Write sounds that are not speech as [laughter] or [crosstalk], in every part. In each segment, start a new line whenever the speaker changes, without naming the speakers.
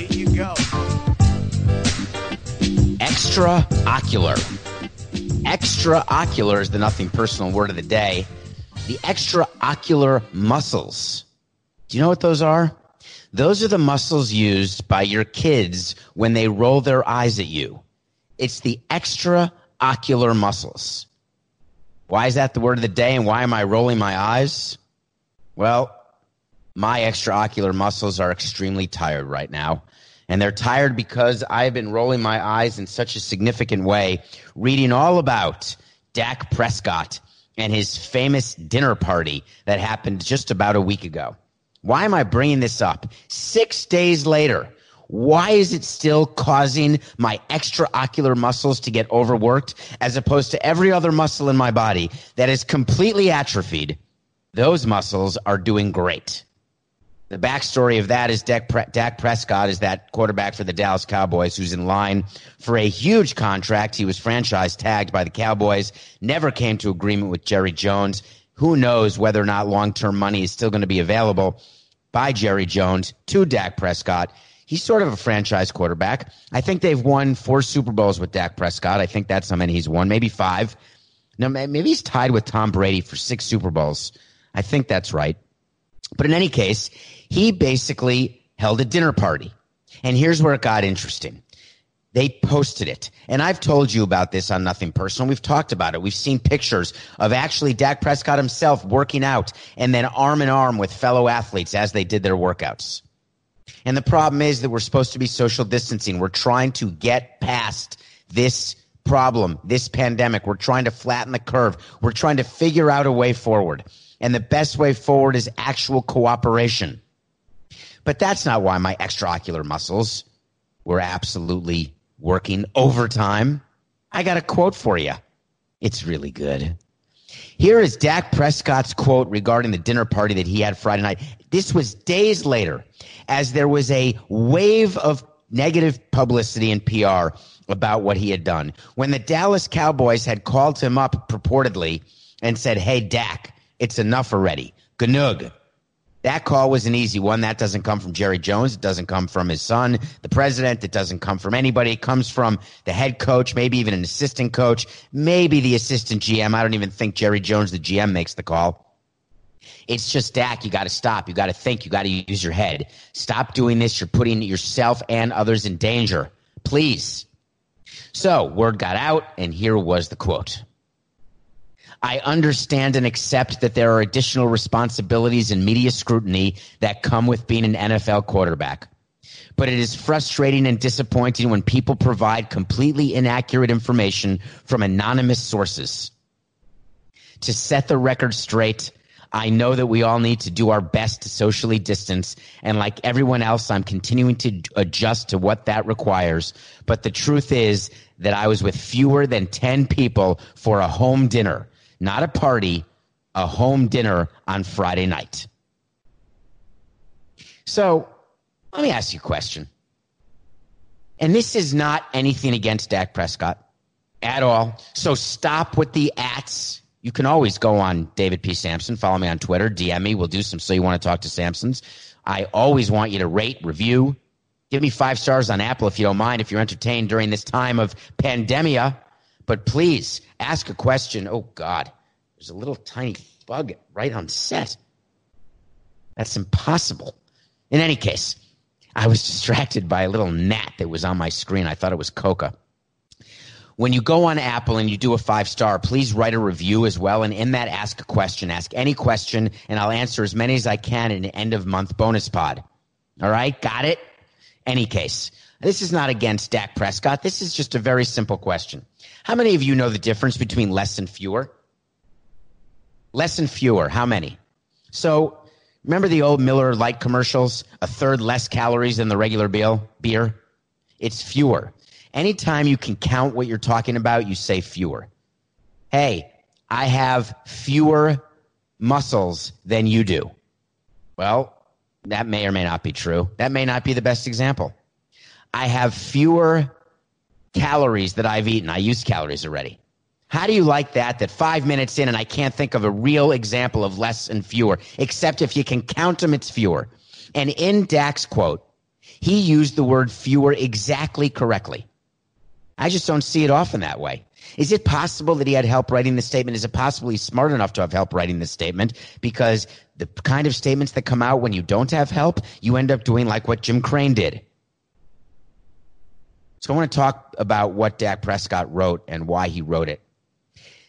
Here you go.
Extraocular. Extraocular is the nothing personal word of the day. The extraocular muscles. Do you know what those are? Those are the muscles used by your kids when they roll their eyes at you. It's the extraocular muscles. Why is that the word of the day and why am I rolling my eyes? Well, my extraocular muscles are extremely tired right now. And they're tired because I've been rolling my eyes in such a significant way, reading all about Dak Prescott and his famous dinner party that happened just about a week ago. Why am I bringing this up? Six days later, why is it still causing my extraocular muscles to get overworked as opposed to every other muscle in my body that is completely atrophied? Those muscles are doing great. The backstory of that is Dak, Pre- Dak Prescott is that quarterback for the Dallas Cowboys who's in line for a huge contract. He was franchise tagged by the Cowboys, never came to agreement with Jerry Jones. Who knows whether or not long term money is still going to be available by Jerry Jones to Dak Prescott. He's sort of a franchise quarterback. I think they've won four Super Bowls with Dak Prescott. I think that's how many he's won, maybe five. No, maybe he's tied with Tom Brady for six Super Bowls. I think that's right. But in any case, he basically held a dinner party. And here's where it got interesting. They posted it. And I've told you about this on Nothing Personal. We've talked about it. We've seen pictures of actually Dak Prescott himself working out and then arm in arm with fellow athletes as they did their workouts. And the problem is that we're supposed to be social distancing. We're trying to get past this problem, this pandemic. We're trying to flatten the curve. We're trying to figure out a way forward. And the best way forward is actual cooperation. But that's not why my extraocular muscles were absolutely working overtime. I got a quote for you. It's really good. Here is Dak Prescott's quote regarding the dinner party that he had Friday night. This was days later, as there was a wave of negative publicity and PR about what he had done. When the Dallas Cowboys had called him up purportedly and said, Hey, Dak, it's enough already. Gnug. That call was an easy one. That doesn't come from Jerry Jones. It doesn't come from his son, the president. It doesn't come from anybody. It comes from the head coach, maybe even an assistant coach, maybe the assistant GM. I don't even think Jerry Jones, the GM, makes the call. It's just Dak. You got to stop. You got to think. You got to use your head. Stop doing this. You're putting yourself and others in danger. Please. So word got out, and here was the quote. I understand and accept that there are additional responsibilities and media scrutiny that come with being an NFL quarterback. But it is frustrating and disappointing when people provide completely inaccurate information from anonymous sources. To set the record straight, I know that we all need to do our best to socially distance. And like everyone else, I'm continuing to adjust to what that requires. But the truth is that I was with fewer than 10 people for a home dinner not a party, a home dinner on Friday night. So let me ask you a question. And this is not anything against Dak Prescott at all. So stop with the ats. You can always go on David P. Samson. Follow me on Twitter. DM me. We'll do some so you want to talk to Samson's. I always want you to rate, review. Give me five stars on Apple if you don't mind, if you're entertained during this time of pandemia. But please ask a question. Oh, God, there's a little tiny bug right on set. That's impossible. In any case, I was [laughs] distracted by a little gnat that was on my screen. I thought it was Coca. When you go on Apple and you do a five star, please write a review as well. And in that, ask a question. Ask any question, and I'll answer as many as I can in an end of month bonus pod. All right? Got it? Any case. This is not against Dak Prescott. This is just a very simple question. How many of you know the difference between less and fewer? Less and fewer. How many? So Remember the old Miller Lite commercials? A third less calories than the regular beer? It's fewer. Anytime you can count what you're talking about, you say fewer. Hey, I have fewer muscles than you do. Well, that may or may not be true. That may not be the best example. I have fewer calories that I've eaten. I used calories already. How do you like that? That five minutes in, and I can't think of a real example of less and fewer, except if you can count them, it's fewer. And in Dak's quote, he used the word fewer exactly correctly. I just don't see it often that way. Is it possible that he had help writing the statement? Is it possible he's smart enough to have help writing the statement? Because the kind of statements that come out when you don't have help, you end up doing like what Jim Crane did. So I want to talk about what Dak Prescott wrote and why he wrote it.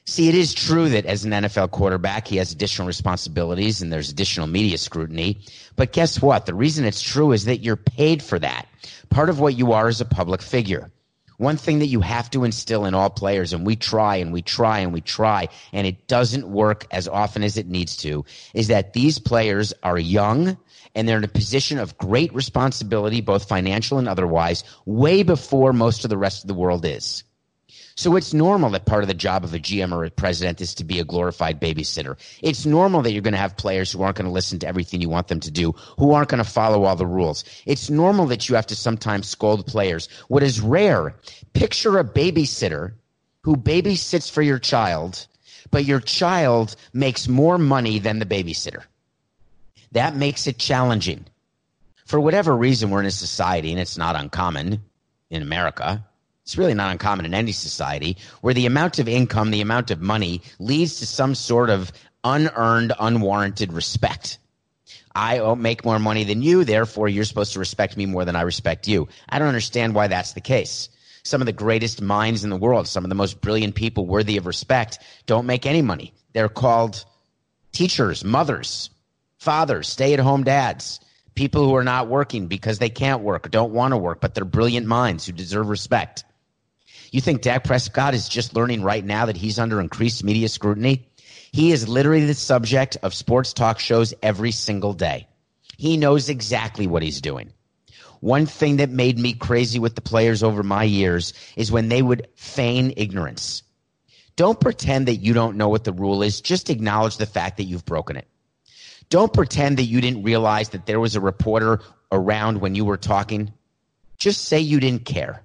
See, it is true that as an NFL quarterback, he has additional responsibilities and there's additional media scrutiny. But guess what? The reason it's true is that you're paid for that. Part of what you are is a public figure. One thing that you have to instill in all players, and we try and we try and we try, and it doesn't work as often as it needs to, is that these players are young and they're in a position of great responsibility, both financial and otherwise, way before most of the rest of the world is. So it's normal that part of the job of a GM or a president is to be a glorified babysitter. It's normal that you're going to have players who aren't going to listen to everything you want them to do, who aren't going to follow all the rules. It's normal that you have to sometimes scold players. What is rare, picture a babysitter who babysits for your child, but your child makes more money than the babysitter. That makes it challenging. For whatever reason, we're in a society, and it's not uncommon in America. It's really not uncommon in any society where the amount of income, the amount of money leads to some sort of unearned, unwarranted respect. I make more money than you, therefore you're supposed to respect me more than I respect you. I don't understand why that's the case. Some of the greatest minds in the world, some of the most brilliant people worthy of respect, don't make any money. They're called teachers, mothers, fathers, stay at home dads, people who are not working because they can't work or don't want to work, but they're brilliant minds who deserve respect. You think Dak Prescott is just learning right now that he's under increased media scrutiny? He is literally the subject of sports talk shows every single day. He knows exactly what he's doing. One thing that made me crazy with the players over my years is when they would feign ignorance. Don't pretend that you don't know what the rule is. Just acknowledge the fact that you've broken it. Don't pretend that you didn't realize that there was a reporter around when you were talking. Just say you didn't care.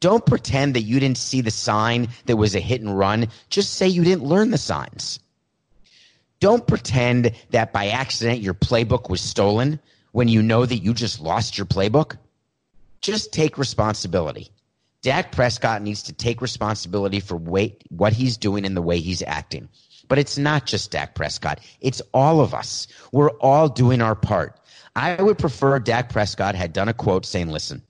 Don't pretend that you didn't see the sign that was a hit and run. Just say you didn't learn the signs. Don't pretend that by accident your playbook was stolen when you know that you just lost your playbook. Just take responsibility. Dak Prescott needs to take responsibility for what he's doing and the way he's acting. But it's not just Dak Prescott. It's all of us. We're all doing our part. I would prefer Dak Prescott had done a quote saying, listen,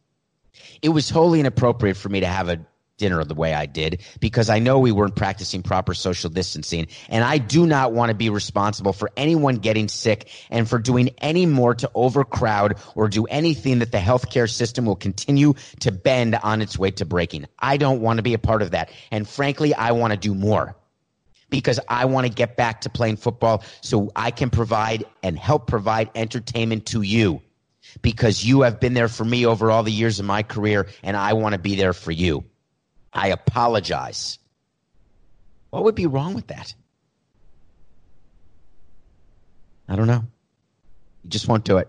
it was wholly inappropriate for me to have a dinner the way I did because I know we weren't practicing proper social distancing. And I do not want to be responsible for anyone getting sick and for doing any more to overcrowd or do anything that the healthcare system will continue to bend on its way to breaking. I don't want to be a part of that. And frankly, I want to do more because I want to get back to playing football so I can provide and help provide entertainment to you because you have been there for me over all the years of my career and I want to be there for you. I apologize. What would be wrong with that? I don't know. You just won't do it.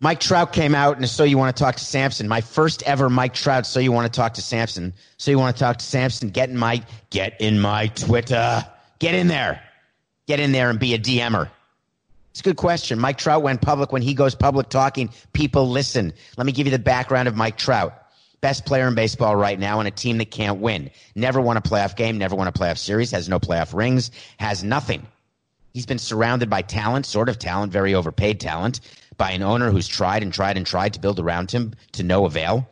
Mike Trout came out and so you want to talk to Samson. My first ever Mike Trout. So you want to talk to Samson. So you want to talk to Samson. Get in my get in my Twitter. Get in there. Get in there and be a DMer. It's a good question. Mike Trout went public. When he goes public talking, people listen. Let me give you the background of Mike Trout. Best player in baseball right now on a team that can't win. Never won a playoff game, never won a playoff series, has no playoff rings, has nothing. He's been surrounded by talent, sort of talent, very overpaid talent, by an owner who's tried and tried and tried to build around him to no avail.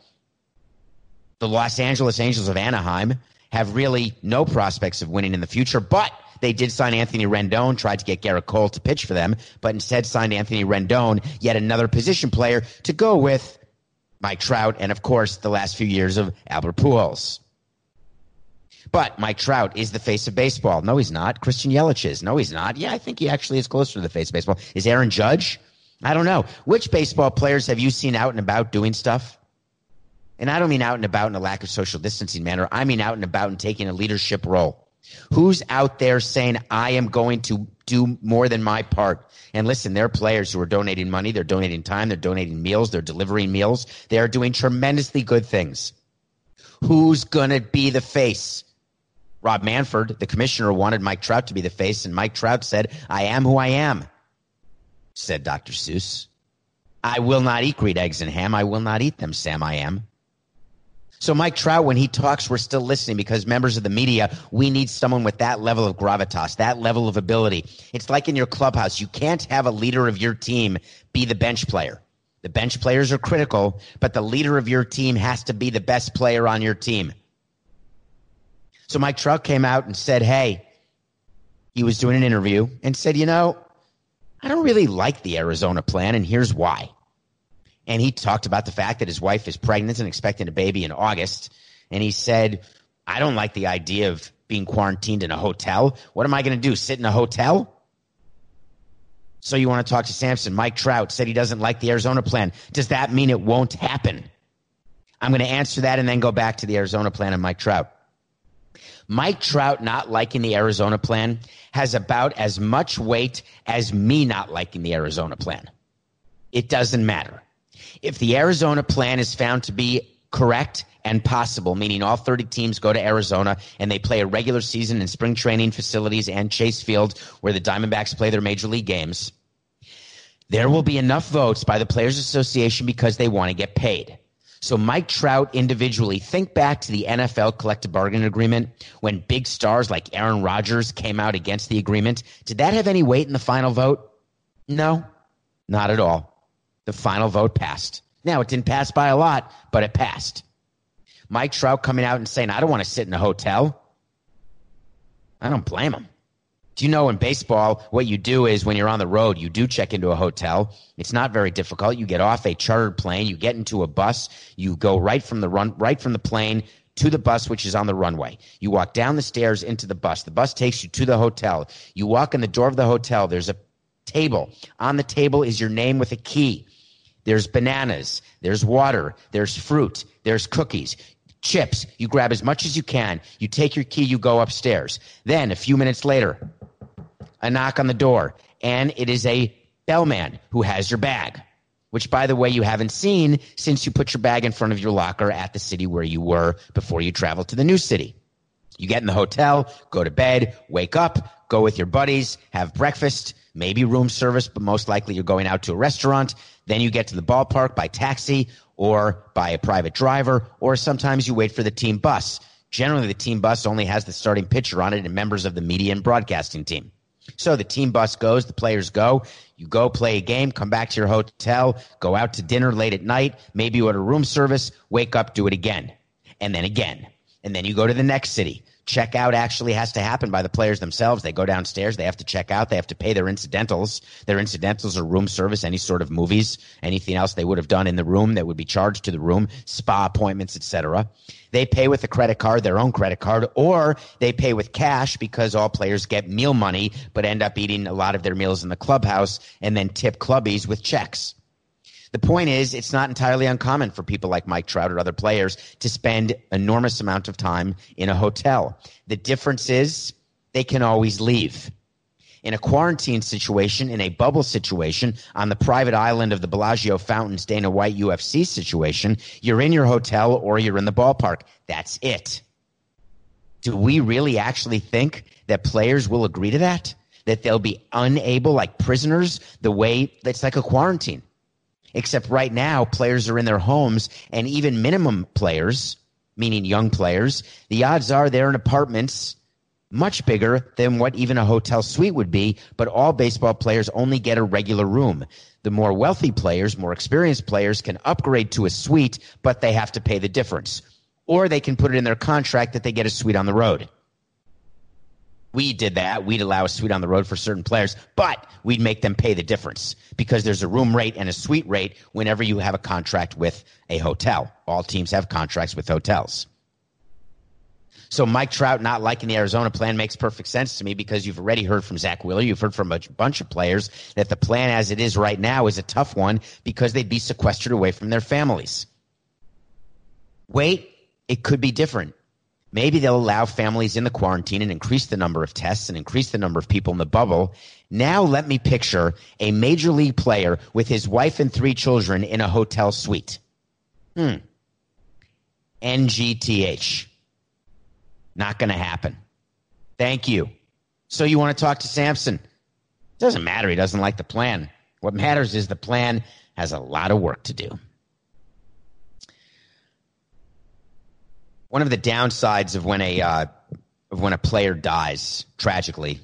The Los Angeles Angels of Anaheim have really no prospects of winning in the future, but they did sign Anthony Rendon, tried to get Gerrit Cole to pitch for them, but instead signed Anthony Rendon, yet another position player to go with Mike Trout, and of course, the last few years of Albert Pujols. But Mike Trout is the face of baseball. No, he's not. Christian Yelich is. No, he's not. Yeah, I think he actually is closer to the face of baseball. Is Aaron Judge? I don't know. Which baseball players have you seen out and about doing stuff? And I don't mean out and about in a lack of social distancing manner. I mean out and about and taking a leadership role. Who's out there saying, I am going to do more than my part? And listen, there are players who are donating money, they're donating time, they're donating meals, they're delivering meals. They are doing tremendously good things. Who's going to be the face? Rob Manfred, the commissioner, wanted Mike Trout to be the face, and Mike Trout said, I am who I am, said Dr. Seuss. I will not eat green eggs and ham. I will not eat them, Sam. I am. So Mike Trout, when he talks, we're still listening because members of the media, we need someone with that level of gravitas, that level of ability. It's like in your clubhouse. You can't have a leader of your team be the bench player. The bench players are critical, but the leader of your team has to be the best player on your team. So Mike Trout came out and said, Hey, he was doing an interview and said, You know, I don't really like the Arizona plan, and here's why. And he talked about the fact that his wife is pregnant and expecting a baby in August. And he said, I don't like the idea of being quarantined in a hotel. What am I going to do? Sit in a hotel? So you want to talk to Samson? Mike Trout said he doesn't like the Arizona plan. Does that mean it won't happen? I'm going to answer that and then go back to the Arizona plan and Mike Trout. Mike Trout not liking the Arizona plan has about as much weight as me not liking the Arizona plan. It doesn't matter. If the Arizona plan is found to be correct and possible, meaning all 30 teams go to Arizona and they play a regular season in spring training facilities and Chase Field where the Diamondbacks play their major league games, there will be enough votes by the Players Association because they want to get paid. So Mike Trout individually, think back to the NFL collective bargaining agreement when big stars like Aaron Rodgers came out against the agreement. Did that have any weight in the final vote? No, not at all. The final vote passed. Now, it didn't pass by a lot, but it passed. Mike Trout coming out and saying, I don't want to sit in a hotel. I don't blame him. Do you know in baseball, what you do is when you're on the road, you do check into a hotel. It's not very difficult. You get off a chartered plane, you get into a bus, you go right from the run, right from the plane to the bus, which is on the runway. You walk down the stairs into the bus. The bus takes you to the hotel. You walk in the door of the hotel. There's a table. On the table is your name with a key. There's bananas, there's water, there's fruit, there's cookies, chips. You grab as much as you can. You take your key, you go upstairs. Then, a few minutes later, a knock on the door, and it is a bellman who has your bag, which, by the way, you haven't seen since you put your bag in front of your locker at the city where you were before you traveled to the new city. You get in the hotel, go to bed, wake up, go with your buddies, have breakfast, maybe room service, but most likely you're going out to a restaurant. Then you get to the ballpark by taxi or by a private driver, or sometimes you wait for the team bus. Generally, the team bus only has the starting pitcher on it and members of the media and broadcasting team. So the team bus goes, the players go. You go play a game, come back to your hotel, go out to dinner late at night, maybe order room service, wake up, do it again, and then again. And then you go to the next city checkout actually has to happen by the players themselves. They go downstairs, they have to check out, they have to pay their incidentals. Their incidentals are room service, any sort of movies, anything else they would have done in the room that would be charged to the room, spa appointments, etc. They pay with a credit card, their own credit card, or they pay with cash because all players get meal money but end up eating a lot of their meals in the clubhouse and then tip clubbies with checks. The point is, it's not entirely uncommon for people like Mike Trout or other players to spend enormous amount of time in a hotel. The difference is they can always leave. In a quarantine situation, in a bubble situation, on the private island of the Bellagio Fountains Dana White UFC situation, you're in your hotel or you're in the ballpark. That's it. Do we really actually think that players will agree to that? That they'll be unable, like prisoners, the way that's like a quarantine. Except right now, players are in their homes, and even minimum players, meaning young players, the odds are they're in apartments much bigger than what even a hotel suite would be, but all baseball players only get a regular room. The more wealthy players, more experienced players can upgrade to a suite, but they have to pay the difference. Or they can put it in their contract that they get a suite on the road. We did that. We'd allow a suite on the road for certain players, but we'd make them pay the difference because there's a room rate and a suite rate whenever you have a contract with a hotel. All teams have contracts with hotels. So Mike Trout not liking the Arizona plan makes perfect sense to me because you've already heard from Zack Wheeler. You've heard from a bunch of players that the plan as it is right now is a tough one because they'd be sequestered away from their families. Wait, it could be different. Maybe they'll allow families in the quarantine and increase the number of tests and increase the number of people in the bubble. Now let me picture a major league player with his wife and three children in a hotel suite. Hmm. NGTH. Not going to happen. Thank you. So you want to talk to Samson? Doesn't matter. He doesn't like the plan. What matters is the plan has a lot of work to do. One of the downsides of when a uh, of when a player dies tragically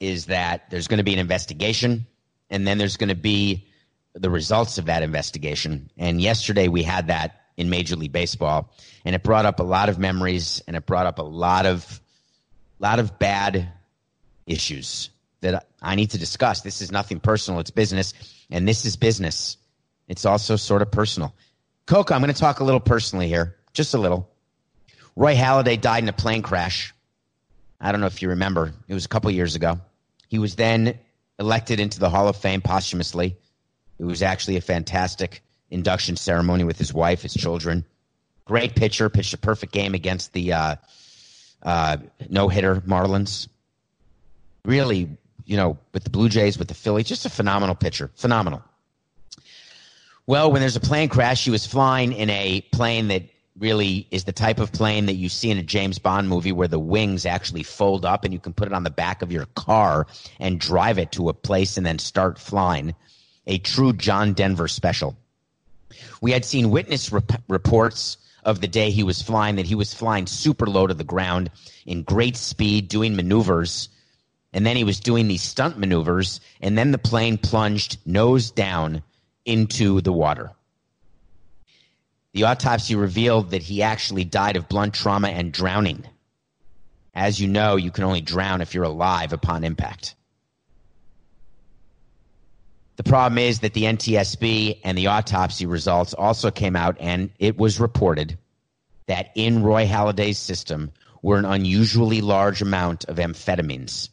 is that there's going to be an investigation, and then there's going to be the results of that investigation. And yesterday we had that in Major League Baseball, and it brought up a lot of memories, and it brought up a lot of lot of bad issues that I need to discuss. This is nothing personal; it's business, and this is business. It's also sort of personal. Coco, I'm going to talk a little personally here, just a little. Roy Halladay died in a plane crash. I don't know if you remember. It was a couple years ago. He was then elected into the Hall of Fame posthumously. It was actually a fantastic induction ceremony with his wife, his children. Great pitcher, pitched a perfect game against the uh, uh, no hitter Marlins. Really, you know, with the Blue Jays, with the Phillies, just a phenomenal pitcher. Phenomenal. Well, when there's a plane crash, he was flying in a plane that really is the type of plane that you see in a James Bond movie where the wings actually fold up and you can put it on the back of your car and drive it to a place and then start flying. A true John Denver special. We had seen witness rep- reports of the day he was flying that he was flying super low to the ground in great speed, doing maneuvers. And then he was doing these stunt maneuvers. And then the plane plunged nose down into the water. The autopsy revealed that he actually died of blunt trauma and drowning. As you know, you can only drown if you're alive upon impact. The problem is that the NTSB and the autopsy results also came out, and it was reported that in Roy Halladay's system were an unusually large amount of amphetamines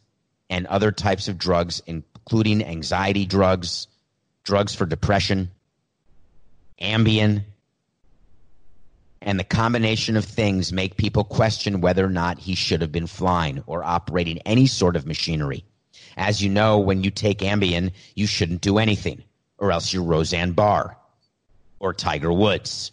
and other types of drugs, including anxiety drugs, drugs for depression, Ambien, and the combination of things make people question whether or not he should have been flying or operating any sort of machinery. As you know, when you take Ambien, you shouldn't do anything, or else you're Roseanne Barr or Tiger Woods.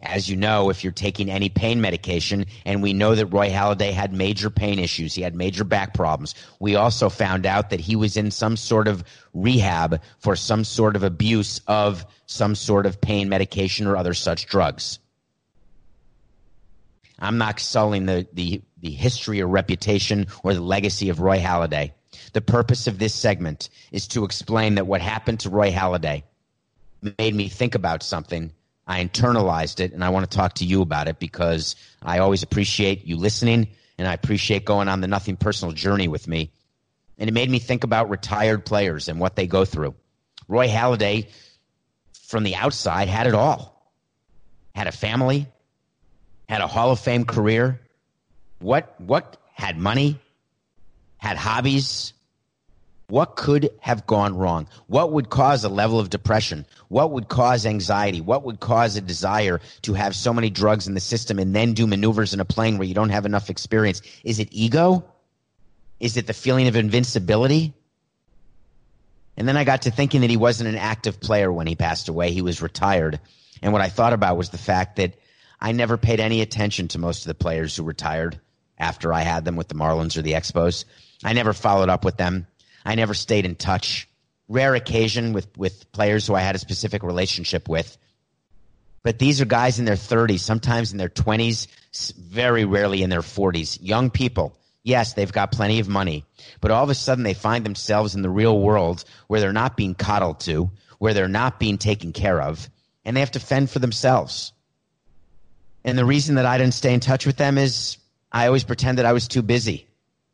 As you know, if you're taking any pain medication, and we know that Roy Halladay had major pain issues, he had major back problems. We also found out that he was in some sort of rehab for some sort of abuse of some sort of pain medication or other such drugs. I'm not sullying the, the, the history or reputation or the legacy of Roy Halladay. The purpose of this segment is to explain that what happened to Roy Halladay made me think about something. I internalized it, and I want to talk to you about it because I always appreciate you listening, and I appreciate going on the nothing personal journey with me. And it made me think about retired players and what they go through. Roy Halladay, from the outside, had it all. Had a family, had a Hall of Fame career. What what had money, had hobbies, what could have gone wrong? What would cause a level of depression? What would cause anxiety? What would cause a desire to have so many drugs in the system and then do maneuvers in a plane where you don't have enough experience? Is it ego? Is it the feeling of invincibility? And then I got to thinking that he wasn't an active player when he passed away. He was retired. And what I thought about was the fact that I never paid any attention to most of the players who retired after I had them with the Marlins or the Expos. I never followed up with them. I never stayed in touch. rare occasion with, with players who I had a specific relationship with. But these are guys in their 30s, sometimes in their 20s, very rarely in their 40s. Young people. Yes, they've got plenty of money, but all of a sudden they find themselves in the real world where they're not being coddled to, where they're not being taken care of, and they have to fend for themselves. And the reason that I didn't stay in touch with them is I always pretended I was too busy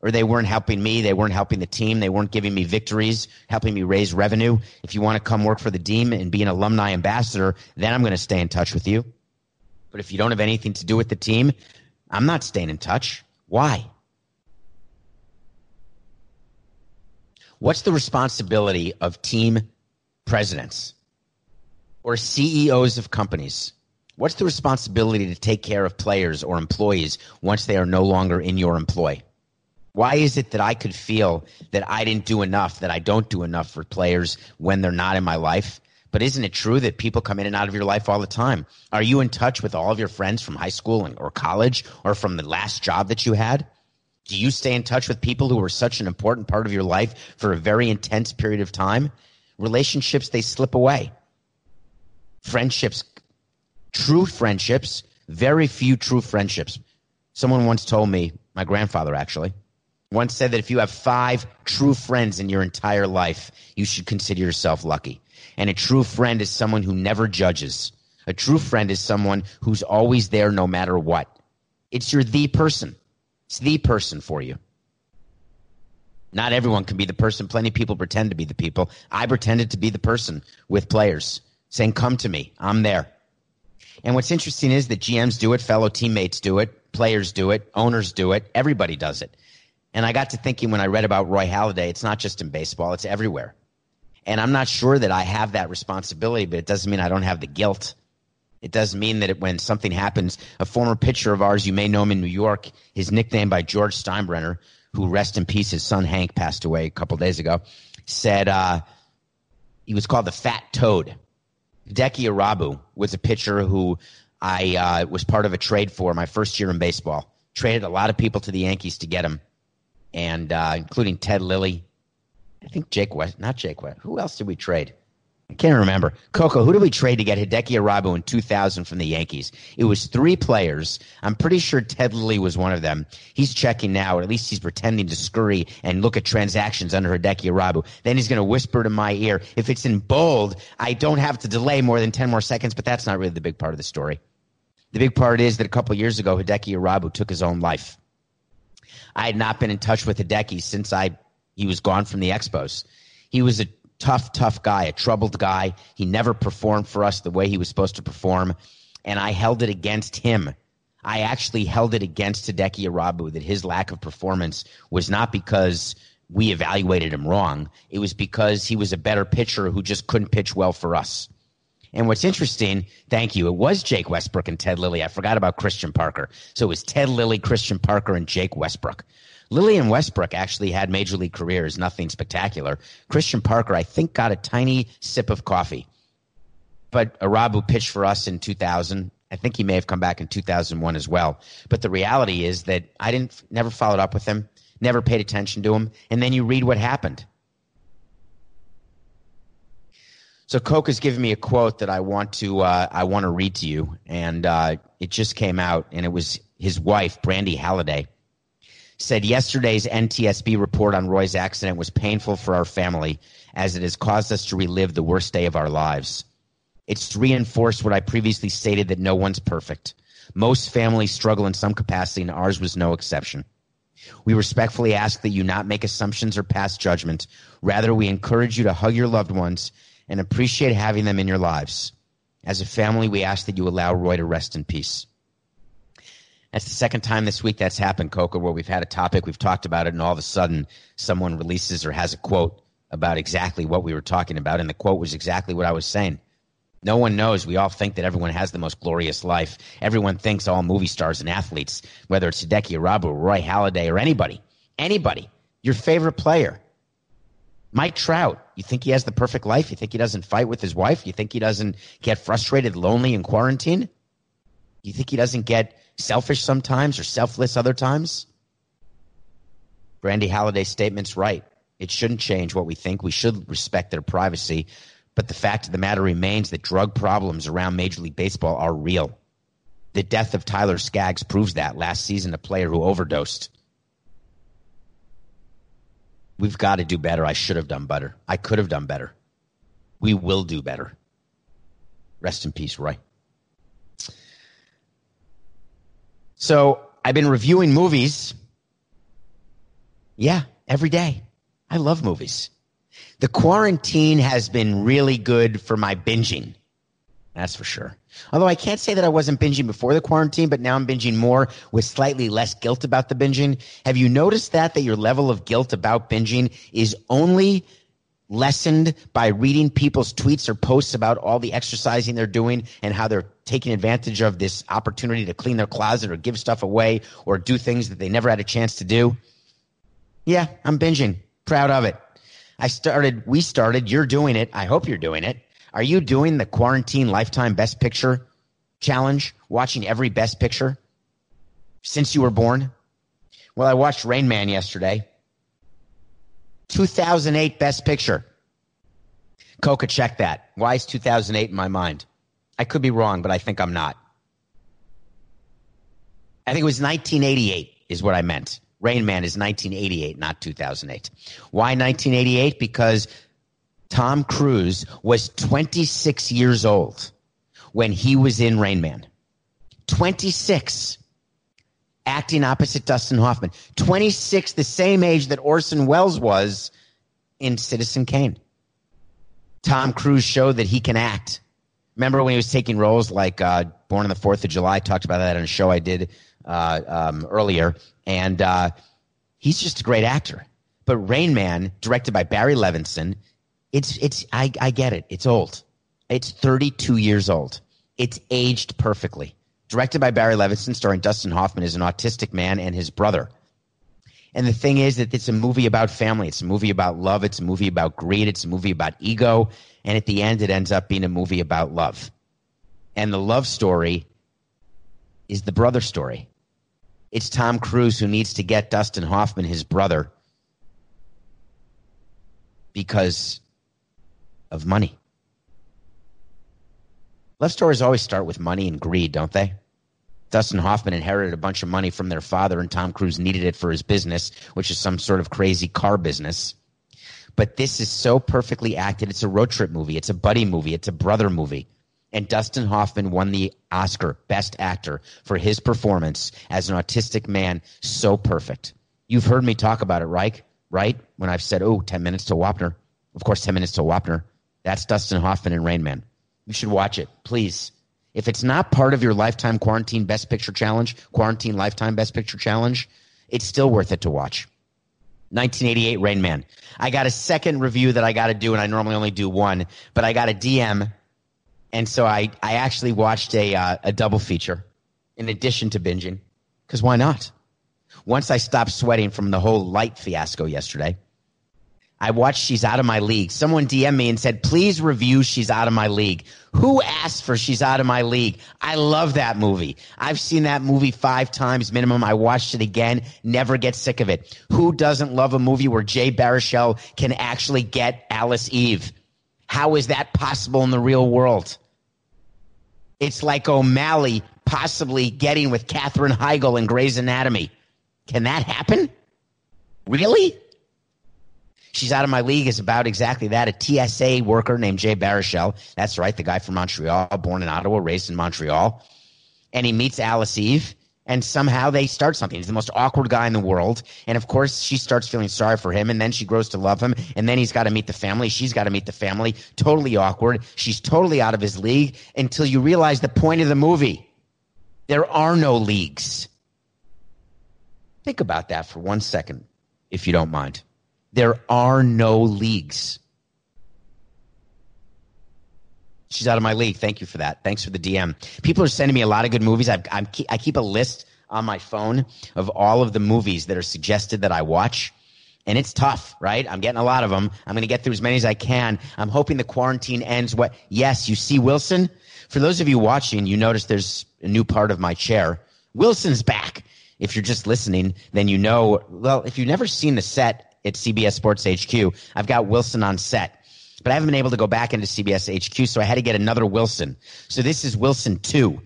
or they weren't helping me. They weren't helping the team. They weren't giving me victories, helping me raise revenue. If you want to come work for the team and be an alumni ambassador, then I'm going to stay in touch with you. But if you don't have anything to do with the team, I'm not staying in touch. Why? What's the responsibility of team presidents or CEOs of companies? What's the responsibility to take care of players or employees once they are no longer in your employ? Why is it that I could feel that I didn't do enough, that I don't do enough for players when they're not in my life? But isn't it true that people come in and out of your life all the time? Are you in touch with all of your friends from high school or college or from the last job that you had? Do you stay in touch with people who were such an important part of your life for a very intense period of time? Relationships, they slip away. Friendships, true friendships, very few true friendships. Someone once told me, my grandfather actually, once said that if you have five true friends in your entire life, you should consider yourself lucky. And a true friend is someone who never judges. A true friend is someone who's always there no matter what. It's your the person. It's the person for you. Not everyone can be the person. Plenty of people pretend to be the people. I pretended to be the person with players saying, come to me. I'm there. And what's interesting is that GMs do it, fellow teammates do it, players do it, owners do it, everybody does it. And I got to thinking when I read about Roy Halladay, it's not just in baseball, it's everywhere. And I'm not sure that I have that responsibility, but it doesn't mean I don't have the guilt. It doesn't mean that it, when something happens, a former pitcher of ours, you may know him in New York, his nickname by George Steinbrenner, who rest in peace, his son Hank passed away a couple days ago, said uh, he was called the Fat Toad. Hideki Irabu was a pitcher who I uh, was part of a trade for my first year in baseball. Traded a lot of people to the Yankees to get him and uh, including Ted Lilly. I think Jake West, not Jake West. Who else did we trade? I can't remember. Coco, who did we trade to get Hideki Irabu in 2000 from the Yankees? It was three players. I'm pretty sure Ted Lilly was one of them. He's checking now, or at least he's pretending to scurry and look at transactions under Hideki Irabu. Then he's going to whisper to my ear. If it's in bold, I don't have to delay more than 10 more seconds, but that's not really the big part of the story. The big part is that a couple years ago, Hideki Irabu took his own life. I had not been in touch with Hideki since I he was gone from the Expos. He was a tough, tough guy, a troubled guy. He never performed for us the way he was supposed to perform, and I held it against him. I actually held it against Hideki Irabu that his lack of performance was not because we evaluated him wrong. It was because he was a better pitcher who just couldn't pitch well for us. And what's interesting, thank you, it was Jake Westbrook and Ted Lilly. I forgot about Christian Parker. So it was Ted Lilly, Christian Parker, and Jake Westbrook. Lilly and Westbrook actually had major league careers, nothing spectacular. Christian Parker, I think, got a tiny sip of coffee. But Irabu pitched for us in 2000. I think he may have come back in 2001 as well. But the reality is that I didn't, never followed up with him, never paid attention to him. And then you read what happened. So Coke has given me a quote that I want to uh, I want to read to you, and uh, it just came out, and it was his wife, Brandy Halladay, said yesterday's NTSB report on Roy's accident was painful for our family, as it has caused us to relive the worst day of our lives. It's reinforced what I previously stated that no one's perfect. Most families struggle in some capacity, and ours was no exception. We respectfully ask that you not make assumptions or pass judgment. Rather, we encourage you to hug your loved ones and appreciate having them in your lives. As a family, we ask that you allow Roy to rest in peace. That's the second time this week that's happened, Coco, where we've had a topic, we've talked about it, and all of a sudden someone releases or has a quote about exactly what we were talking about. And the quote was exactly what I was saying. No one knows. We all think that everyone has the most glorious life. Everyone thinks all movie stars and athletes, whether it's Hideki Irabu, Roy Halladay, or anybody, anybody, your favorite player, Mike Trout, you think he has the perfect life? You think he doesn't fight with his wife? You think he doesn't get frustrated, lonely in quarantine? You think he doesn't get selfish sometimes or selfless other times? Brandy Halladay's statement's right. It shouldn't change what we think. We should respect their privacy. But the fact of the matter remains that drug problems around Major League Baseball are real. The death of Tyler Skaggs proves that last season, a player who overdosed. We've got to do better. I should have done better. I could have done better. We will do better. Rest in peace, Roy. So I've been reviewing movies. Yeah, every day. I love movies. The quarantine has been really good for my binging. That's for sure. Although I can't say that I wasn't binging before the quarantine, but now I'm binging more with slightly less guilt about the binging. Have you noticed that that your level of guilt about binging is only lessened by reading people's tweets or posts about all the exercising they're doing and how they're taking advantage of this opportunity to clean their closet or give stuff away or do things that they never had a chance to do? Yeah, I'm binging. Proud of it. I started, we started, you're doing it. I hope you're doing it. Are you doing the quarantine lifetime best picture challenge? Watching every best picture since you were born? Well, I watched Rain Man yesterday. 2008 best picture. Coca, check that. Why is 2008 in my mind? I could be wrong, but I think I'm not. I think it was 1988 is what I meant. Rain Man is 1988, not 2008. Why 1988? Because Tom Cruise was 26 years old when he was in Rain Man. 26. Acting opposite Dustin Hoffman. 26, the same age that Orson Welles was in Citizen Kane. Tom Cruise showed that he can act. Remember when he was taking roles like uh, Born on the Fourth of July? I talked about that on a show I did uh, um, earlier, and uh, he's just a great actor. But Rain Man, directed by Barry Levinson, it's it's I, I get it. It's old. It's 32 years old. It's aged perfectly. Directed by Barry Levinson, starring Dustin Hoffman as an autistic man and his brother. And the thing is that it's a movie about family. It's a movie about love. It's a movie about greed. It's a movie about ego. And at the end, it ends up being a movie about love. And the love story is the brother story. It's Tom Cruise who needs to get Dustin Hoffman, his brother, because of money. Love stories always start with money and greed, don't they? Dustin Hoffman inherited a bunch of money from their father, and Tom Cruise needed it for his business, which is some sort of crazy car business. But this is so perfectly acted. It's a road trip movie. It's a buddy movie. It's a brother movie. And Dustin Hoffman won the Oscar Best Actor for his performance as an autistic man. So perfect. You've heard me talk about it, right? Right? When I've said, oh, 10 minutes to Wapner. Of course, 10 minutes to Wapner. That's Dustin Hoffman and Rain Man. You should watch it, please. If it's not part of your lifetime quarantine best picture challenge, quarantine lifetime best picture challenge, it's still worth it to watch. 1988 Rain Man. I got a second review that I got to do, and I normally only do one, but I got a DM and so I, I actually watched a, uh, a double feature in addition to binging, because why not? Once I stopped sweating from the whole light fiasco yesterday, I watched She's Out of My League. Someone DM me and said, please review She's Out of My League. Who asked for She's Out of My League? I love that movie. I've seen that movie five times minimum. I watched it again, never get sick of it. Who doesn't love a movie where Jay Baruchel can actually get Alice Eve? How is that possible in the real world? It's like O'Malley possibly getting with Katherine Heigl in Grey's Anatomy. Can that happen? Really? She's out of my league is about exactly that. A TSA worker named Jay Baruchel. That's right, the guy from Montreal, born in Ottawa, raised in Montreal. And he meets Alice Eve and somehow they start something. He's the most awkward guy in the world. And of course, she starts feeling sorry for him, and then she grows to love him, and then he's got to meet the family. She's got to meet the family. Totally awkward. She's totally out of his league until you realize the point of the movie. There are no leagues. Think about that for one second, if you don't mind. There are no leagues. She's out of my league. Thank you for that. Thanks for the DM. People are sending me a lot of good movies. I've, I'm, I keep a list on my phone of all of the movies that are suggested that I watch. And it's tough, right? I'm getting a lot of them. I'm going to get through as many as I can. I'm hoping the quarantine ends. What? Yes, you see Wilson. For those of you watching, you notice there's a new part of my chair. Wilson's back. If you're just listening, then you know. Well, if you've never seen the set, at CBS Sports HQ. I've got Wilson on set, but I haven't been able to go back into CBS HQ, so I had to get another Wilson. So this is Wilson 2.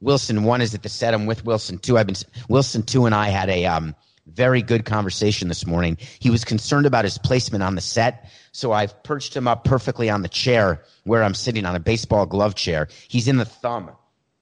Wilson 1 is at the set. I'm with Wilson 2. I've been Wilson 2 and I had a um, very good conversation this morning. He was concerned about his placement on the set, so I've perched him up perfectly on the chair where I'm sitting on a baseball glove chair. He's in the thumb.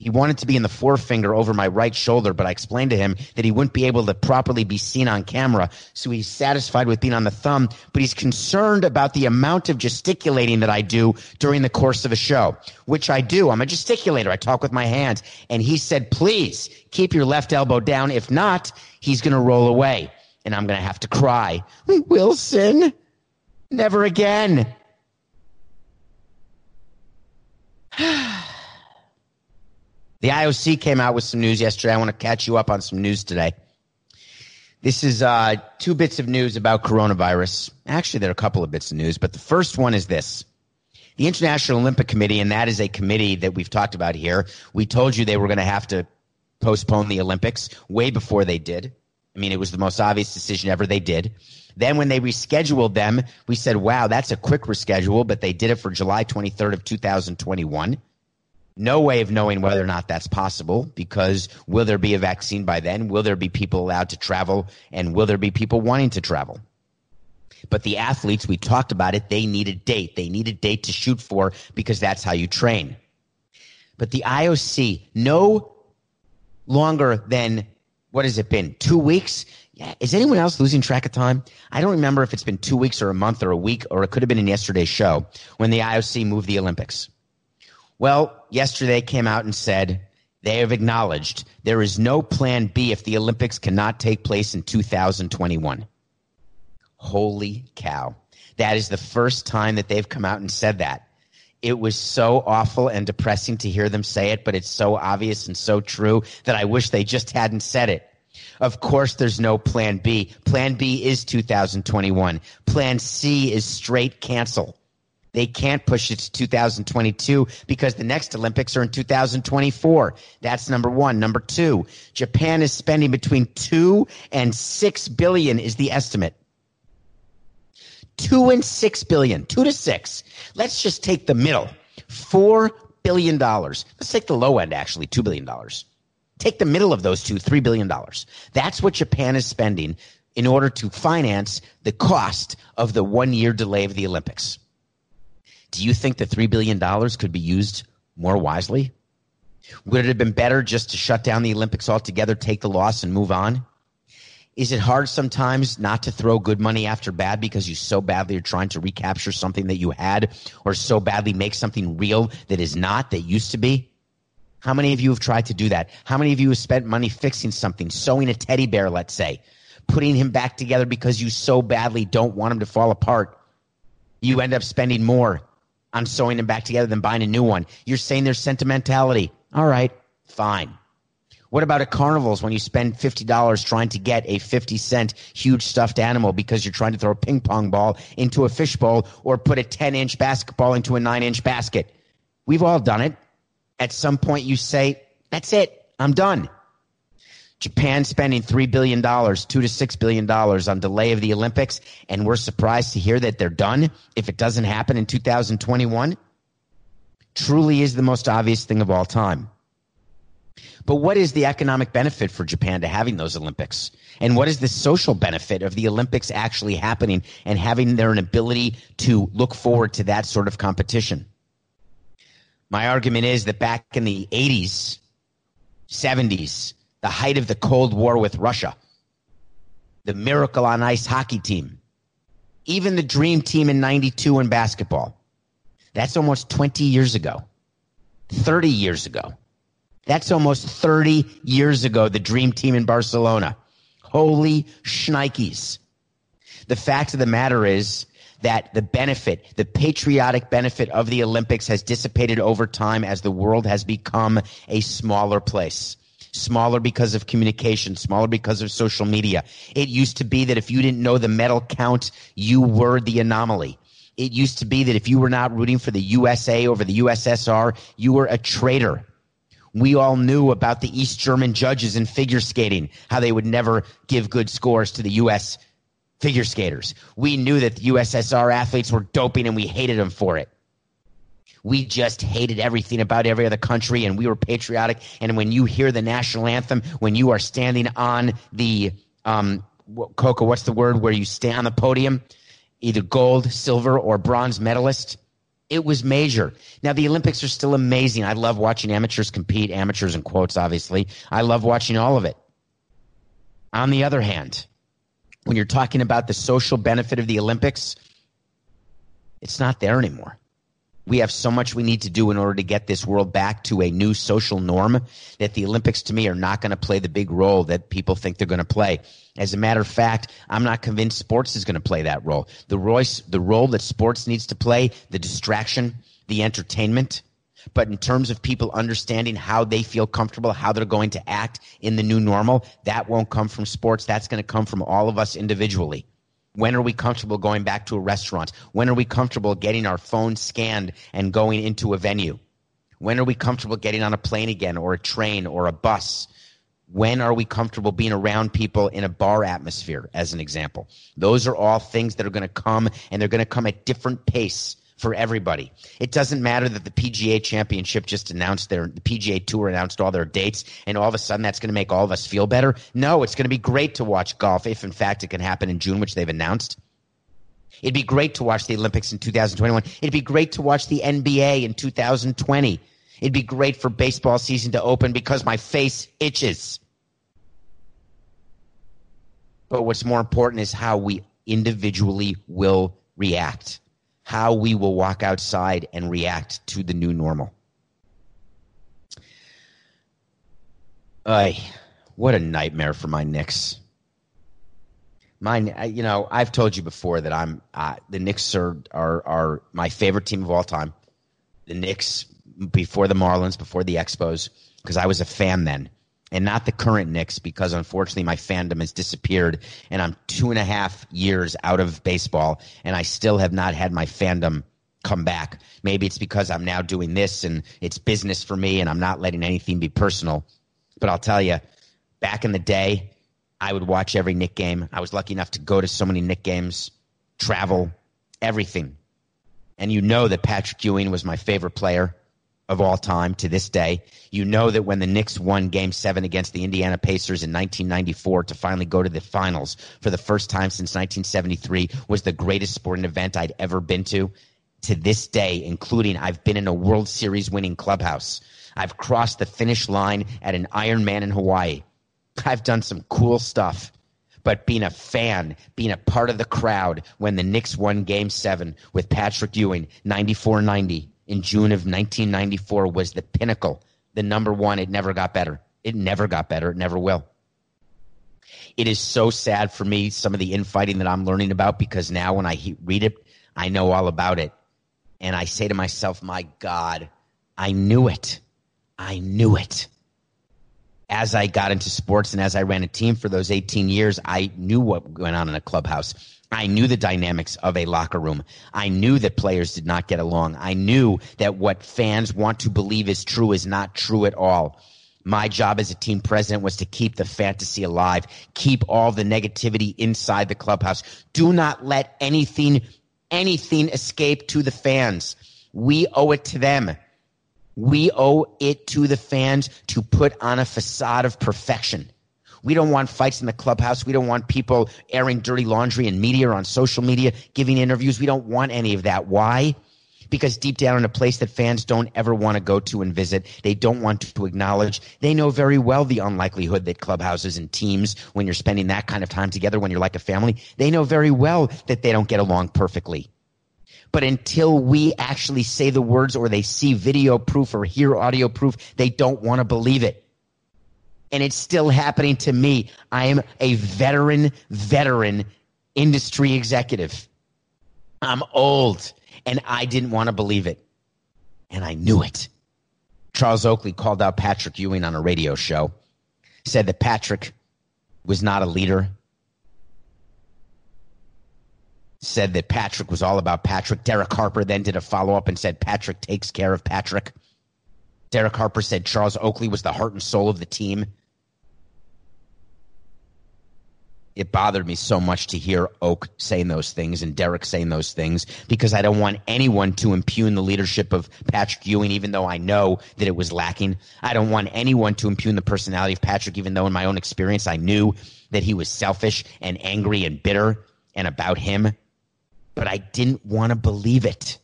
He wanted to be in the forefinger over my right shoulder, but I explained to him that he wouldn't be able to properly be seen on camera. So he's satisfied with being on the thumb, but he's concerned about the amount of gesticulating that I do during the course of a show, which I do. I'm a gesticulator. I talk with my hands. And he said, please keep your left elbow down. If not, he's going to roll away and I'm going to have to cry. Wilson, never again. [sighs] [sighs] [sighs] The IOC came out with some news yesterday. I want to catch you up on some news today. This is uh, two bits of news about coronavirus. Actually, there are a couple of bits of news, but the first one is this. The International Olympic Committee, and that is a committee that we've talked about here. We told you they were going to have to postpone the Olympics way before they did. I mean, it was the most obvious decision ever. They did. Then when they rescheduled them, we said, wow, that's a quick reschedule, but they did it for July 23rd of 2021 no way of knowing whether or not that's possible because will there be a vaccine by then? Will there be people allowed to travel? And will there be people wanting to travel? But the athletes, we talked about it, they need a date. They need a date to shoot for because that's how you train. But the IOC, no longer than, what has it been? Two weeks? Yeah. Is anyone else losing track of time? I don't remember if it's been two weeks or a month or a week, or it could have been in yesterday's show when the IOC moved the Olympics. Well, yesterday came out and said they have acknowledged there is no plan B if the Olympics cannot take place in 2021. Holy cow. That is the first time that they've come out and said that. It was so awful and depressing to hear them say it, but it's so obvious and so true that I wish they just hadn't said it. Of course, there's no plan B. Plan B is 2021. Plan C is straight cancel. They can't push it to 2022 because the next Olympics are in 2024. That's number one. Number two, Japan is spending between two and six billion is the estimate. Two and six billion, two to six. Let's just take the middle. Four billion dollars. Let's take the low end, actually, two billion dollars. Take the middle of those two, three billion dollars. That's what Japan is spending in order to finance the cost of the one year delay of the Olympics. Do you think the $3 billion could be used more wisely? Would it have been better just to shut down the Olympics altogether, take the loss, and move on? Is it hard sometimes not to throw good money after bad because you so badly are trying to recapture something that you had or so badly make something real that is not, that used to be? How many of you have tried to do that? How many of you have spent money fixing something, sewing a teddy bear, let's say, putting him back together because you so badly don't want him to fall apart? You end up spending more on sewing them back together than buying a new one. You're saying there's sentimentality. All right, fine. What about at carnivals when you spend $50 trying to get a 50 cent huge stuffed animal because you're trying to throw a ping pong ball into a fishbowl or put a 10 inch basketball into a 9 inch basket? We've all done it. At some point you say, that's it. I'm done. Japan spending $3 billion, 2 to $6 billion on delay of the Olympics, and we're surprised to hear that they're done if it doesn't happen in 2021, truly is the most obvious thing of all time. But what is the economic benefit for Japan to having those Olympics? And what is the social benefit of the Olympics actually happening and having their ability to look forward to that sort of competition? My argument is that back in the 80s, 70s, the height of the Cold War with Russia, the Miracle on Ice hockey team, even the Dream Team in 92 in basketball. That's almost 20 years ago, 30 years ago. That's almost 30 years ago, the Dream Team in Barcelona. Holy shnikes. The fact of the matter is that the benefit, the patriotic benefit of the Olympics has dissipated over time as the world has become a smaller place smaller because of communication, smaller because of social media. It used to be that if you didn't know the medal count, you were the anomaly. It used to be that if you were not rooting for the USA over the USSR, you were a traitor. We all knew about the East German judges in figure skating, how they would never give good scores to the US figure skaters. We knew that the USSR athletes were doping and we hated them for it. We just hated everything about every other country and we were patriotic. And when you hear the national anthem, when you are standing on the, um, Coco, what's the word where you stand on the podium? Either gold, silver, or bronze medalist. It was major. Now, the Olympics are still amazing. I love watching amateurs compete, amateurs in quotes, obviously. I love watching all of it. On the other hand, when you're talking about the social benefit of the Olympics, it's not there anymore. We have so much we need to do in order to get this world back to a new social norm that the Olympics to me are not going to play the big role that people think they're going to play. As a matter of fact, I'm not convinced sports is going to play that role. The Royce, the role that sports needs to play, the distraction, the entertainment, but in terms of people understanding how they feel comfortable, how they're going to act in the new normal, that won't come from sports. That's going to come from all of us individually. When are we comfortable going back to a restaurant? When are we comfortable getting our phone scanned and going into a venue? When are we comfortable getting on a plane again or a train or a bus? When are we comfortable being around people in a bar atmosphere, as an example? Those are all things that are going to come and they're going to come at different pace for everybody. It doesn't matter that the PGA championship just announced their, the PGA tour announced all their dates and all of a sudden that's going to make all of us feel better. No, it's going to be great to watch golf if in fact it can happen in June, which they've announced. It'd be great to watch the Olympics in 2021. It'd be great to watch the NBA in 2020. It'd be great for baseball season to open because my face itches. But what's more important is how we individually will react how we will walk outside and react to the new normal. Ay, what a nightmare for my Knicks. Mine, you know, I've told you before that I'm uh, the Knicks are, are are my favorite team of all time. The Knicks before the Marlins, before the Expos, because I was a fan then and not the current Knicks because unfortunately my fandom has disappeared and I'm two and a half years out of baseball and I still have not had my fandom come back. Maybe it's because I'm now doing this and it's business for me and I'm not letting anything be personal. But I'll tell you, back in the day, I would watch every Knick game. I was lucky enough to go to so many Knick games, travel, everything. And you know that Patrick Ewing was my favorite player of all time to this day. You know that when the Knicks won game seven against the Indiana Pacers in 1994 to finally go to the finals for the first time since 1973 was the greatest sporting event I'd ever been to. To this day, including I've been in a World Series winning clubhouse. I've crossed the finish line at an Ironman in Hawaii. I've done some cool stuff. But being a fan, being a part of the crowd when the Knicks won game seven with Patrick Ewing, 94 90, in June of 1994 was the pinnacle, the number one. It never got better. It never got better. It never will. It is so sad for me, some of the infighting that I'm learning about, because now when I read it, I know all about it. And I say to myself, my God, I knew it. I knew it. As I got into sports and as I ran a team for those 18 years, I knew what went on in a clubhouse. I knew the dynamics of a locker room. I knew that players did not get along. I knew that what fans want to believe is true is not true at all. My job as a team president was to keep the fantasy alive, keep all the negativity inside the clubhouse. Do not let anything, anything escape to the fans. We owe it to them. We owe it to the fans to put on a facade of perfection. We don't want fights in the clubhouse. We don't want people airing dirty laundry in media or on social media, giving interviews. We don't want any of that. Why? Because deep down in a place that fans don't ever want to go to and visit, they don't want to acknowledge. They know very well the unlikelihood that clubhouses and teams, when you're spending that kind of time together, when you're like a family, they know very well that they don't get along perfectly. But until we actually say the words or they see video proof or hear audio proof, they don't want to believe it and it's still happening to me. I am a veteran, veteran industry executive. I'm old, and I didn't want to believe it. And I knew it. Charles Oakley called out Patrick Ewing on a radio show, said that Patrick was not a leader, said that Patrick was all about Patrick. Derek Harper then did a follow up and said Patrick takes care of Patrick. Derek Harper said Charles Oakley was the heart and soul of the team. It bothered me so much to hear Oak saying those things and Derek saying those things because I don't want anyone to impugn the leadership of Patrick Ewing, even though I know that it was lacking. I don't want anyone to impugn the personality of Patrick, even though in my own experience I knew that he was selfish and angry and bitter and about him. But I didn't want to believe it.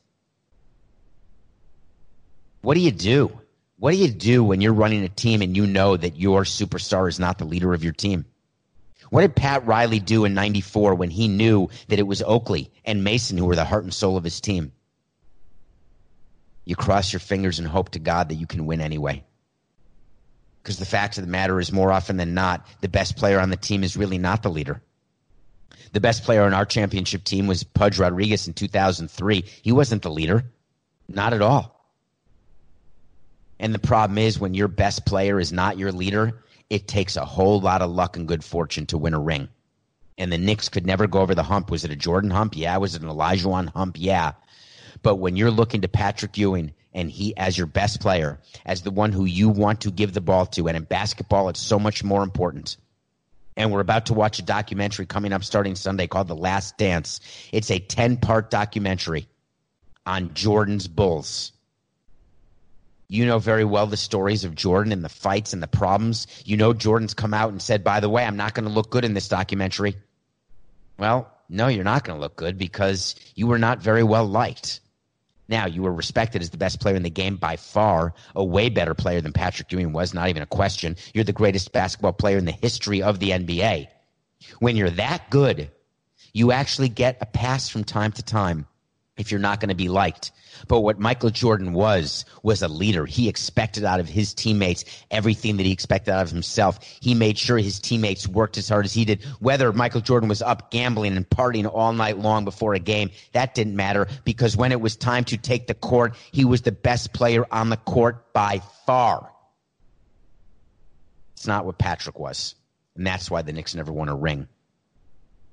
What do you do? What do you do when you're running a team and you know that your superstar is not the leader of your team? What did Pat Riley do in 94 when he knew that it was Oakley and Mason who were the heart and soul of his team? You cross your fingers and hope to God that you can win anyway. Because the fact of the matter is, more often than not, the best player on the team is really not the leader. The best player on our championship team was Pudge Rodriguez in 2003. He wasn't the leader. Not at all. And the problem is when your best player is not your leader, it takes a whole lot of luck and good fortune to win a ring. And the Knicks could never go over the hump. Was it a Jordan hump? Yeah. Was it an Olajuwon hump? Yeah. But when you're looking to Patrick Ewing and he as your best player, as the one who you want to give the ball to, and in basketball, it's so much more important. And we're about to watch a documentary coming up starting Sunday called The Last Dance. It's a 10 part documentary on Jordan's Bulls. You know very well the stories of Jordan and the fights and the problems. You know Jordan's come out and said, by the way, I'm not going to look good in this documentary. Well, no, you're not going to look good because you were not very well liked. Now, you were respected as the best player in the game by far, a way better player than Patrick Ewing was, not even a question. You're the greatest basketball player in the history of the NBA. When you're that good, you actually get a pass from time to time if you're not going to be liked. But what Michael Jordan was, was a leader. He expected out of his teammates everything that he expected out of himself. He made sure his teammates worked as hard as he did. Whether Michael Jordan was up gambling and partying all night long before a game, that didn't matter because when it was time to take the court, he was the best player on the court by far. It's not what Patrick was. And that's why the Knicks never won a ring.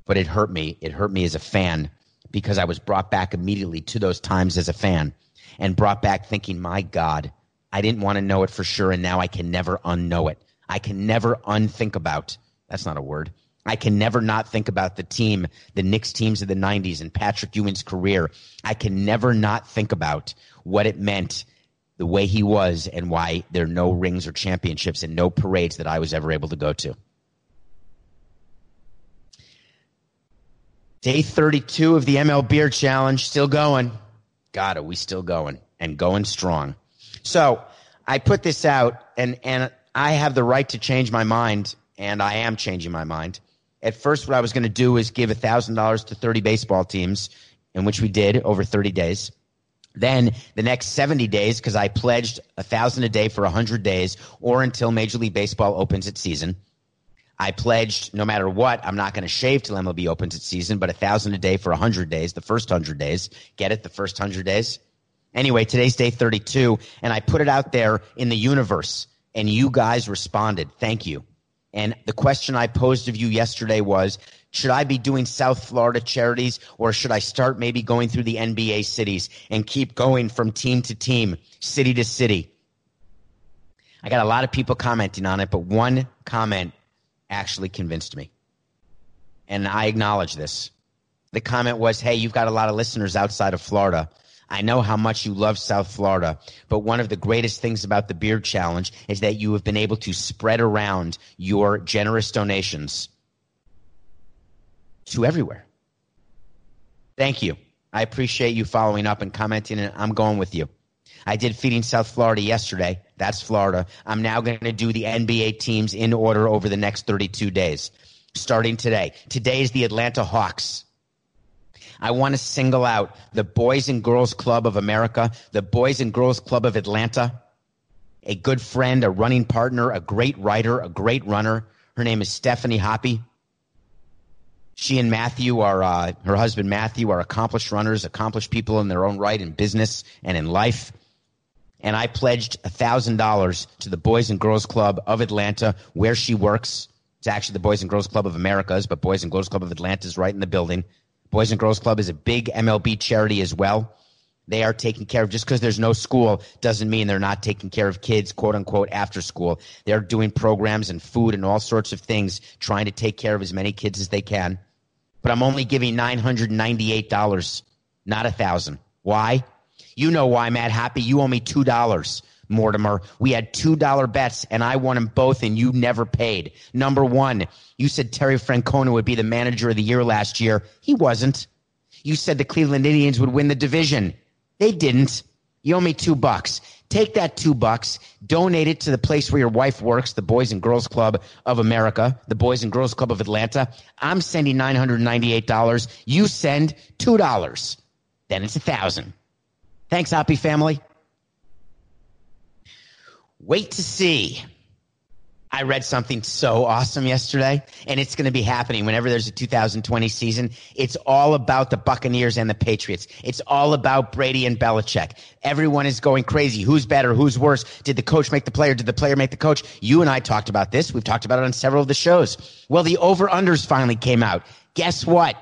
But it hurt me. It hurt me as a fan because I was brought back immediately to those times as a fan and brought back thinking, my God, I didn't want to know it for sure, and now I can never unknow it. I can never unthink about. That's not a word. I can never not think about the team, the Knicks teams of the 90s and Patrick Ewing's career. I can never not think about what it meant, the way he was, and why there are no rings or championships and no parades that I was ever able to go to. Day 32 of the MLBeard Challenge, still going. God, are we still going and going strong? So I put this out, and, and I have the right to change my mind, and I am changing my mind. At first, what I was going to do is give $1,000 to 30 baseball teams, in which we did over 30 days. Then the next 70 days, because I pledged a thousand a day for 100 days or until Major League Baseball opens its season. I pledged no matter what, I'm not going to shave till MLB opens its season, but a thousand a day for a hundred days, the first hundred days. Get it? The first hundred days. Anyway, today's day 32, and I put it out there in the universe, and you guys responded. Thank you. And the question I posed of you yesterday was, should I be doing South Florida charities or should I start maybe going through the NBA cities and keep going from team to team, city to city? I got a lot of people commenting on it, but one comment actually convinced me. And I acknowledge this. The comment was, Hey, you've got a lot of listeners outside of Florida. I know how much you love South Florida, but one of the greatest things about the Beard Challenge is that you have been able to spread around your generous donations to everywhere. Thank you. I appreciate you following up and commenting, and I'm going with you. I did Feeding South Florida yesterday. That's Florida. I'm now going to do the NBA teams in order over the next 32 days, starting today. Today is the Atlanta Hawks. I want to single out the Boys and Girls Club of America, the Boys and Girls Club of Atlanta, a good friend, a running partner, a great writer, a great runner. Her name is Stephanie Hoppy. She and Matthew are, uh, her husband Matthew are accomplished runners, accomplished people in their own right in business and in life and I pledged $1,000 to the Boys and Girls Club of Atlanta, where she works. It's actually the Boys and Girls Club of Americas, but Boys and Girls Club of Atlanta is right in the building. Boys and Girls Club is a big MLB charity as well. They are taking care of just because there's no school doesn't mean they're not taking care of kids, quote unquote, after school. They're doing programs and food and all sorts of things, trying to take care of as many kids as they can. But I'm only giving $998, not a thousand. Why? You know why, Matt Happy. You owe me $2. Mortimer. We had $2 bets and I won them both and you never paid. Number one, you said Terry Francona would be the manager of the year last year. He wasn't. You said the Cleveland Indians would win the division. They didn't. You owe me two bucks. Take that two bucks, donate it to the place where your wife works, the Boys and Girls Club of America, the Boys and Girls Club of Atlanta. I'm sending $998. You send $2. Then it's a thousand. Thanks, Happy family. Wait to see. I read something so awesome yesterday, and it's going to be happening whenever there's a 2020 season. It's all about the Buccaneers and the Patriots. It's all about Brady and Belichick. Everyone is going crazy. Who's better? Who's worse? Did the coach make the player? Did the player make the coach? You and I talked about this. We've talked about it on several of the shows. Well, the over-unders finally came out. Guess what?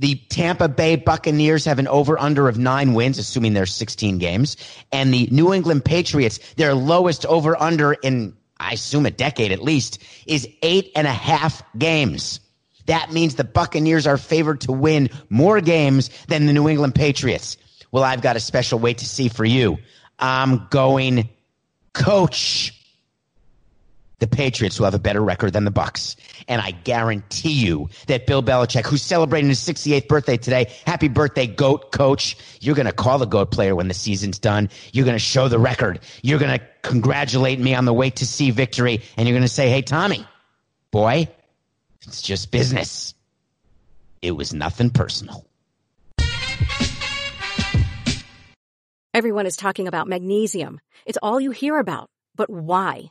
The Tampa Bay Buccaneers have an over under of nine wins, assuming there's 16 games. And the New England Patriots, their lowest over under in, I assume, a decade at least, is eight and a half games. That means the Buccaneers are favored to win more games than the New England Patriots. Well, I've got a special wait to see for you. I'm going coach the Patriots will have a better record than the Bucks. And I guarantee you that Bill Belichick, who's celebrating his 68th birthday today, happy birthday, GOAT coach. You're going to call the GOAT player when the season's done. You're going to show the record. You're going to congratulate me on the way to see victory. And you're going to say, Hey, Tommy, boy, it's just business. It was nothing personal.
Everyone is talking about magnesium. It's all you hear about. But why?